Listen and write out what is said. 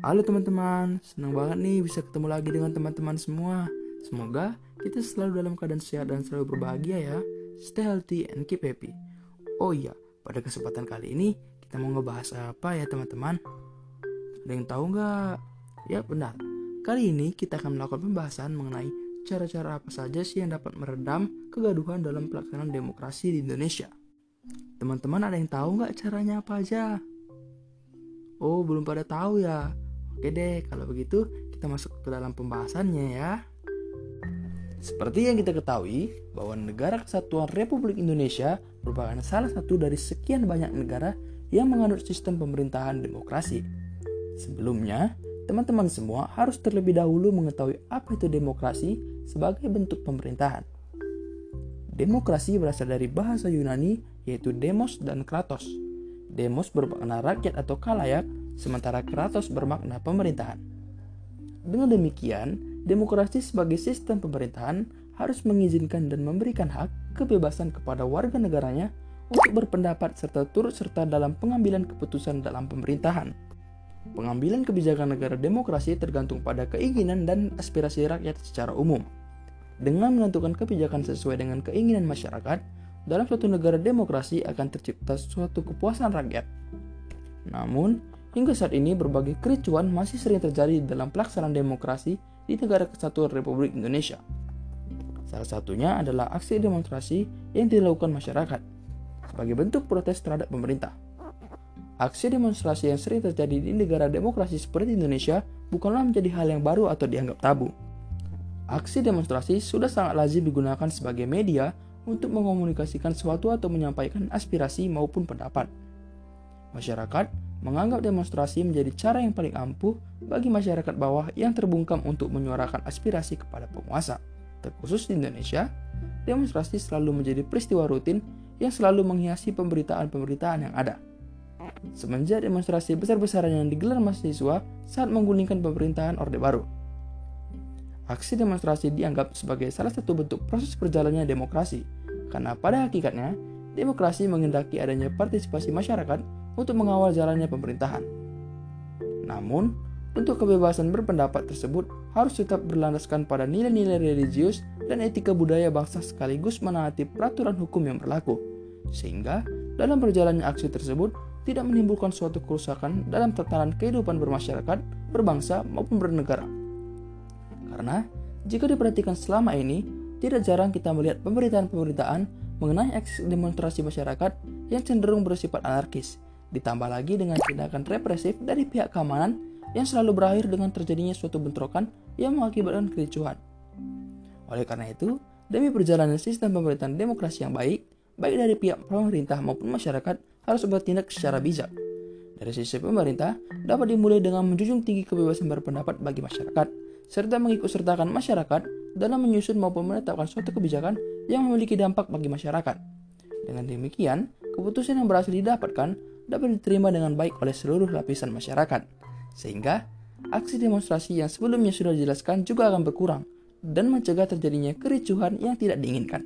Halo teman-teman, senang banget nih bisa ketemu lagi dengan teman-teman semua. Semoga kita selalu dalam keadaan sehat dan selalu berbahagia ya. Stay healthy and keep happy. Oh iya, pada kesempatan kali ini kita mau ngebahas apa ya teman-teman? Ada yang tahu nggak? Ya benar, kali ini kita akan melakukan pembahasan mengenai cara-cara apa saja sih yang dapat meredam kegaduhan dalam pelaksanaan demokrasi di Indonesia. Teman-teman ada yang tahu nggak caranya apa aja? Oh, belum pada tahu ya. Oke deh, kalau begitu kita masuk ke dalam pembahasannya ya. Seperti yang kita ketahui, bahwa Negara Kesatuan Republik Indonesia merupakan salah satu dari sekian banyak negara yang menganut sistem pemerintahan demokrasi. Sebelumnya, teman-teman semua harus terlebih dahulu mengetahui apa itu demokrasi sebagai bentuk pemerintahan. Demokrasi berasal dari bahasa Yunani yaitu demos dan kratos. Demos bermakna rakyat atau kalayak, sementara kratos bermakna pemerintahan. Dengan demikian, demokrasi sebagai sistem pemerintahan harus mengizinkan dan memberikan hak kebebasan kepada warga negaranya untuk berpendapat serta turut serta dalam pengambilan keputusan dalam pemerintahan. Pengambilan kebijakan negara demokrasi tergantung pada keinginan dan aspirasi rakyat secara umum. Dengan menentukan kebijakan sesuai dengan keinginan masyarakat, dalam suatu negara demokrasi akan tercipta suatu kepuasan rakyat. Namun, hingga saat ini berbagai kericuan masih sering terjadi dalam pelaksanaan demokrasi di negara kesatuan Republik Indonesia. Salah satunya adalah aksi demonstrasi yang dilakukan masyarakat sebagai bentuk protes terhadap pemerintah. Aksi demonstrasi yang sering terjadi di negara demokrasi seperti Indonesia bukanlah menjadi hal yang baru atau dianggap tabu. Aksi demonstrasi sudah sangat lazim digunakan sebagai media untuk mengomunikasikan sesuatu atau menyampaikan aspirasi maupun pendapat. Masyarakat menganggap demonstrasi menjadi cara yang paling ampuh bagi masyarakat bawah yang terbungkam untuk menyuarakan aspirasi kepada penguasa terkhusus di Indonesia, demonstrasi selalu menjadi peristiwa rutin yang selalu menghiasi pemberitaan-pemberitaan yang ada. Semenjak demonstrasi besar-besaran yang digelar mahasiswa saat menggulingkan pemerintahan Orde Baru. Aksi demonstrasi dianggap sebagai salah satu bentuk proses berjalannya demokrasi, karena pada hakikatnya, demokrasi mengendaki adanya partisipasi masyarakat untuk mengawal jalannya pemerintahan. Namun, untuk kebebasan berpendapat tersebut harus tetap berlandaskan pada nilai-nilai religius dan etika budaya bangsa sekaligus menaati peraturan hukum yang berlaku, sehingga dalam berjalannya aksi tersebut tidak menimbulkan suatu kerusakan dalam tatanan kehidupan bermasyarakat, berbangsa, maupun bernegara. Karena jika diperhatikan selama ini, tidak jarang kita melihat pemberitaan-pemberitaan mengenai aksi demonstrasi masyarakat yang cenderung bersifat anarkis, ditambah lagi dengan tindakan represif dari pihak keamanan yang selalu berakhir dengan terjadinya suatu bentrokan yang mengakibatkan kericuhan. Oleh karena itu, demi perjalanan sistem pemerintahan demokrasi yang baik, baik dari pihak pemerintah maupun masyarakat harus bertindak secara bijak. Dari sisi pemerintah, dapat dimulai dengan menjunjung tinggi kebebasan berpendapat bagi masyarakat, serta mengikutsertakan masyarakat dalam menyusun maupun menetapkan suatu kebijakan yang memiliki dampak bagi masyarakat. Dengan demikian, keputusan yang berhasil didapatkan dapat diterima dengan baik oleh seluruh lapisan masyarakat. Sehingga aksi demonstrasi yang sebelumnya sudah dijelaskan juga akan berkurang dan mencegah terjadinya kericuhan yang tidak diinginkan.